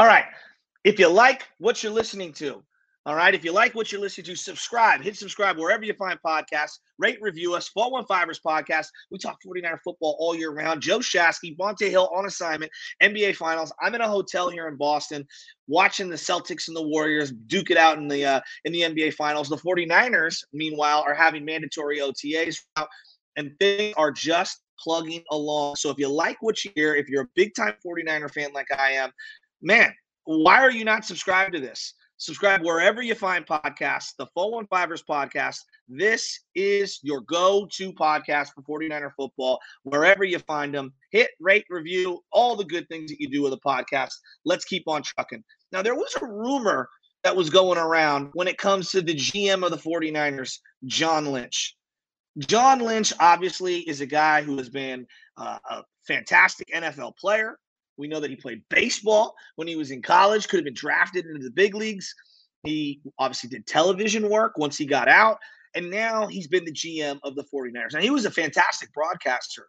All right. If you like what you're listening to, all right. If you like what you're listening to, subscribe. Hit subscribe wherever you find podcasts. Rate, review us. 415ers podcast. We talk 49er football all year round. Joe Shasky, Bonta Hill on assignment. NBA Finals. I'm in a hotel here in Boston, watching the Celtics and the Warriors duke it out in the uh, in the NBA Finals. The 49ers, meanwhile, are having mandatory OTAs, and things are just plugging along. So if you like what you hear, if you're a big time 49er fan like I am, man, why are you not subscribed to this? Subscribe wherever you find podcasts, the 415ers podcast. This is your go to podcast for 49er football, wherever you find them. Hit, rate, review, all the good things that you do with a podcast. Let's keep on trucking. Now, there was a rumor that was going around when it comes to the GM of the 49ers, John Lynch. John Lynch obviously is a guy who has been uh, a fantastic NFL player. We know that he played baseball when he was in college, could have been drafted into the big leagues. He obviously did television work once he got out, and now he's been the GM of the 49ers. Now, he was a fantastic broadcaster.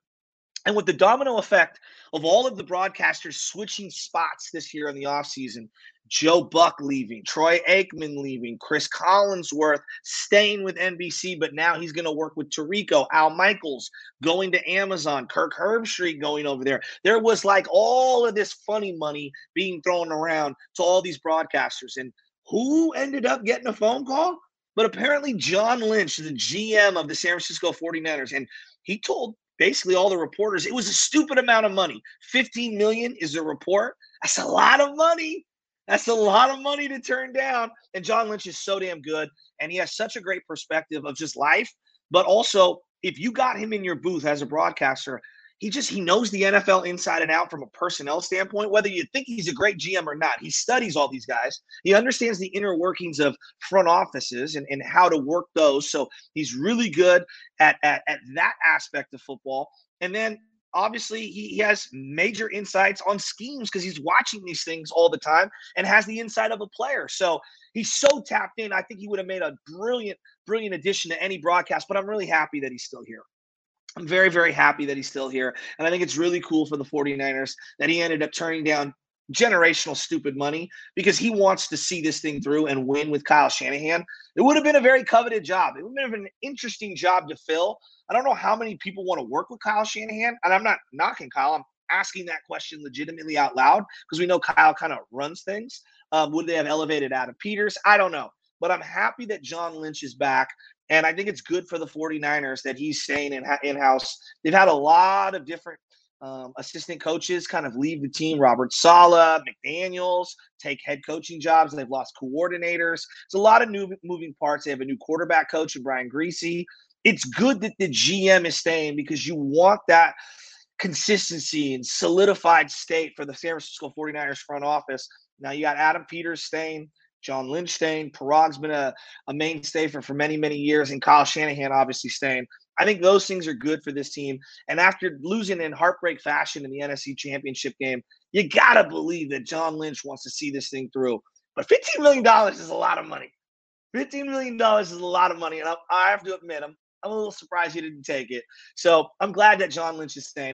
And with the domino effect of all of the broadcasters switching spots this year in the offseason, Joe Buck leaving, Troy Aikman leaving, Cris Collinsworth staying with NBC, but now he's going to work with Tirico, Al Michaels going to Amazon, Kirk Herbstreit going over there. There was like all of this funny money being thrown around to all these broadcasters. And who ended up getting a phone call? But apparently, John Lynch, the GM of the San Francisco 49ers, and he told basically all the reporters it was a stupid amount of money. 15 million is a report. That's a lot of money that's a lot of money to turn down. And John Lynch is so damn good. And he has such a great perspective of just life. But also, if you got him in your booth as a broadcaster, he just he knows the NFL inside and out from a personnel standpoint. Whether you think he's a great GM or not, he studies all these guys. He understands the inner workings of front offices and, and how to work those. So he's really good at, at, at that aspect of football. And then obviously he, he has major insights on schemes because he's watching these things all the time and has the insight of a player. So he's so tapped in. I think he would have made a brilliant, brilliant addition to any broadcast, but I'm really happy that he's still here. I'm very, very happy that he's still here. And I think it's really cool for the 49ers that he ended up turning down generational stupid money because he wants to see this thing through and win with Kyle Shanahan. It would have been a very coveted job. It would have been an interesting job to fill. I don't know how many people want to work with Kyle Shanahan, and I'm not knocking Kyle. I'm asking that question legitimately out loud because we know Kyle kind of runs things. Um, would they have elevated Adam Peters? I don't know. But I'm happy that John Lynch is back. And I think it's good for the 49ers that he's staying in, in house. They've had a lot of different um, assistant coaches kind of leave the team. Robert Saleh, McDaniels take head coaching jobs. They've lost coordinators. It's a lot of new moving parts. They have a new quarterback coach in Brian Griese. It's good that the GM is staying because you want that consistency and solidified state for the San Francisco 49ers front office. Now you got Adam Peters staying. John Lynch staying. Paraag's been a, a mainstay for, for many, many years, and Kyle Shanahan obviously staying. I think those things are good for this team. And after losing in heartbreak fashion in the NFC Championship game, you got to believe that John Lynch wants to see this thing through. But $15 million is a lot of money. $15 million is a lot of money. And I, I have to admit, I'm, I'm a little surprised he didn't take it. So I'm glad that John Lynch is staying.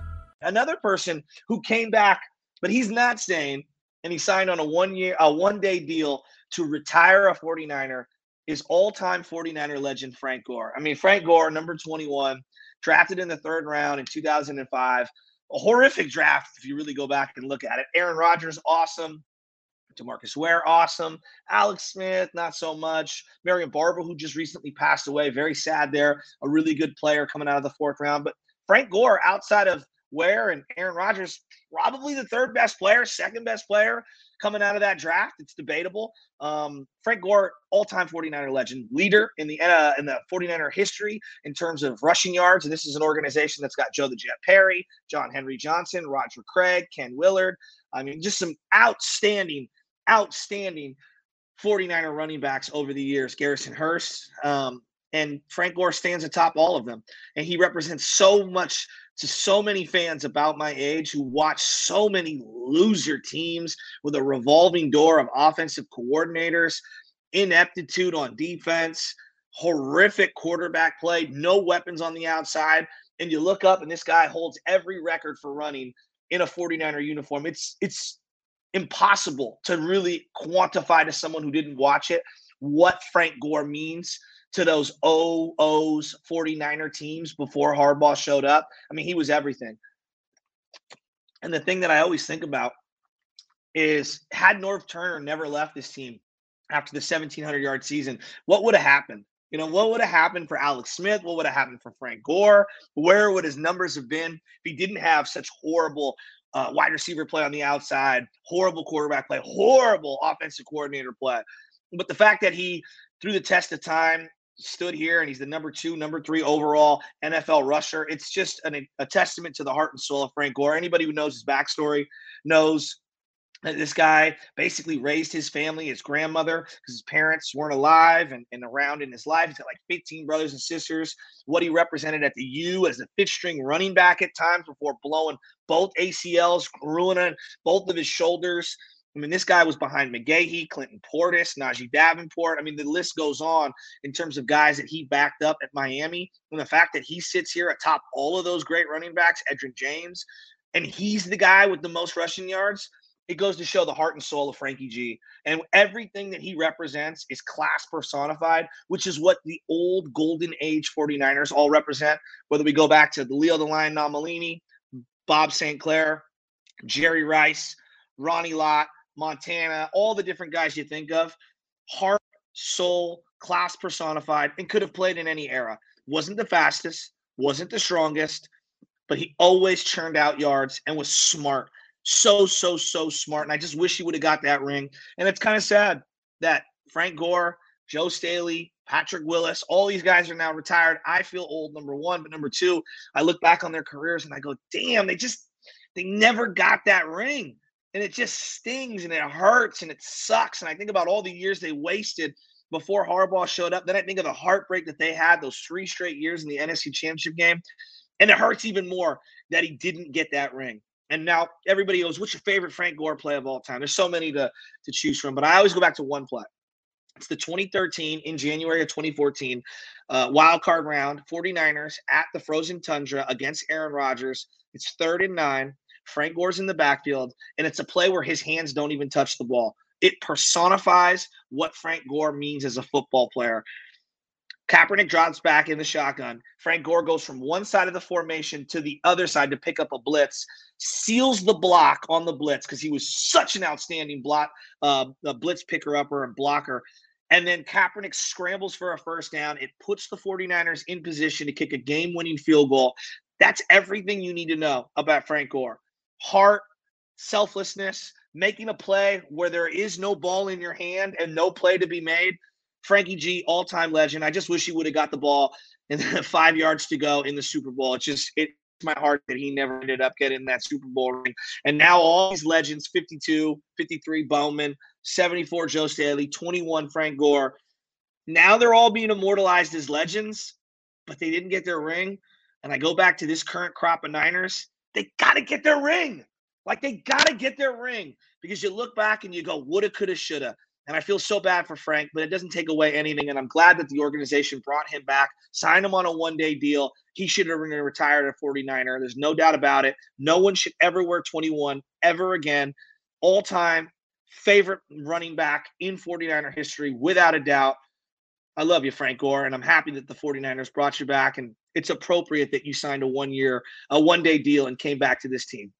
Another person who came back, but he's not staying, and he signed on a one year, a one day deal to retire a 49er is all time 49er legend Frank Gore. I mean, Frank Gore, number 21, drafted in the third round in 2005. A horrific draft if you really go back and look at it. Aaron Rodgers, awesome. DeMarcus Ware, awesome. Alex Smith, not so much. Marion Barber, who just recently passed away, very sad there. A really good player coming out of the fourth round. But Frank Gore, outside of Ware and Aaron Rodgers, probably the third best player, second best player coming out of that draft. It's debatable. Um, Frank Gore, all-time 49er legend, leader in the uh, in the 49er history in terms of rushing yards. And this is an organization that's got Joe the Jet Perry, John Henry Johnson, Roger Craig, Ken Willard. I mean, just some outstanding, outstanding 49er running backs over the years. Garrison Hearst, um, and Frank Gore stands atop all of them. And he represents so much to so many fans about my age who watch so many loser teams with a revolving door of offensive coordinators, ineptitude on defense, horrific quarterback play, no weapons on the outside. And you look up and this guy holds every record for running in a 49er uniform. It's it's impossible to really quantify to someone who didn't watch it what Frank Gore means to those OOs 49er teams before Harbaugh showed up. I mean, he was everything. And the thing that I always think about is had Norv Turner never left this team after the 1700 yard season, what would have happened? You know, what would have happened for Alex Smith? What would have happened for Frank Gore? Where would his numbers have been if he didn't have such horrible uh, wide receiver play on the outside, horrible quarterback play, horrible offensive coordinator play? But the fact that he, through the test of time, stood here and he's the number two, number three overall NFL rusher. It's just an, a testament to the heart and soul of Frank Gore. Anybody who knows his backstory knows that this guy basically raised his family, his grandmother, because his parents weren't alive and, and around in his life. He's got like 15 brothers and sisters. What he represented at the U as a fifth string running back at times before blowing both ACLs, ruining both of his shoulders. I mean, this guy was behind McGahee, Clinton Portis, Najee Davenport. I mean, the list goes on in terms of guys that he backed up at Miami. And the fact that he sits here atop all of those great running backs, Edgerrin James, and he's the guy with the most rushing yards, it goes to show the heart and soul of Frankie G. And everything that he represents is class personified, which is what the old golden age 49ers all represent. Whether we go back to the Leo the Lion Nomellini, Bob St. Clair, Jerry Rice, Ronnie Lott, Montana, all the different guys you think of, heart, soul, class personified, and could have played in any era. Wasn't the fastest, wasn't the strongest, but he always churned out yards and was smart. So, so, so smart. And I just wish he would have got that ring. And it's kind of sad that Frank Gore, Joe Staley, Patrick Willis, all these guys are now retired. I feel old, number one. But number two, I look back on their careers and I go, damn, they just, they never got that ring and it just stings and it hurts and it sucks. And I think about all the years they wasted before Harbaugh showed up. Then I think of the heartbreak that they had those three straight years in the NFC Championship game. And it hurts even more that he didn't get that ring. And now everybody goes, What's your favorite Frank Gore play of all time? There's so many to, to choose from, but I always go back to one play. It's the 2013 in January of 2014 uh, wild card round, 49ers at the frozen tundra against Aaron Rodgers. It's third and nine. Frank Gore's in the backfield, and it's a play where his hands don't even touch the ball. It personifies what Frank Gore means as a football player. Kaepernick drops back in the shotgun. Frank Gore goes from one side of the formation to the other side to pick up a blitz, seals the block on the blitz because he was such an outstanding block, uh, a blitz picker upper and blocker. And then Kaepernick scrambles for a first down. It puts the 49ers in position to kick a game winning field goal. That's everything you need to know about Frank Gore heart, selflessness, making a play where there is no ball in your hand and no play to be made. Frankie G, all time legend. I just wish he would have got the ball and five yards to go in the Super Bowl. It's just, it's my heart that he never ended up getting that Super Bowl ring. And now all these legends 52, 53 Bowman, 74 Joe Staley, 21 Frank Gore. Now they're all being immortalized as legends, but they didn't get their ring. And I go back to this current crop of Niners they got to get their ring. Like they got to get their ring because you look back and you go, woulda, coulda, shoulda. And I feel so bad for Frank, but it doesn't take away anything. And I'm glad that the organization brought him back, signed him on a one day deal. He should have retired at 49er. There's no doubt about it. No one should ever wear 21 ever again. all time favorite running back in 49er history, without a doubt. I love you, Frank Gore, and I'm happy that the 49ers brought you back. And it's appropriate that you signed a one year, a one day deal and came back to this team.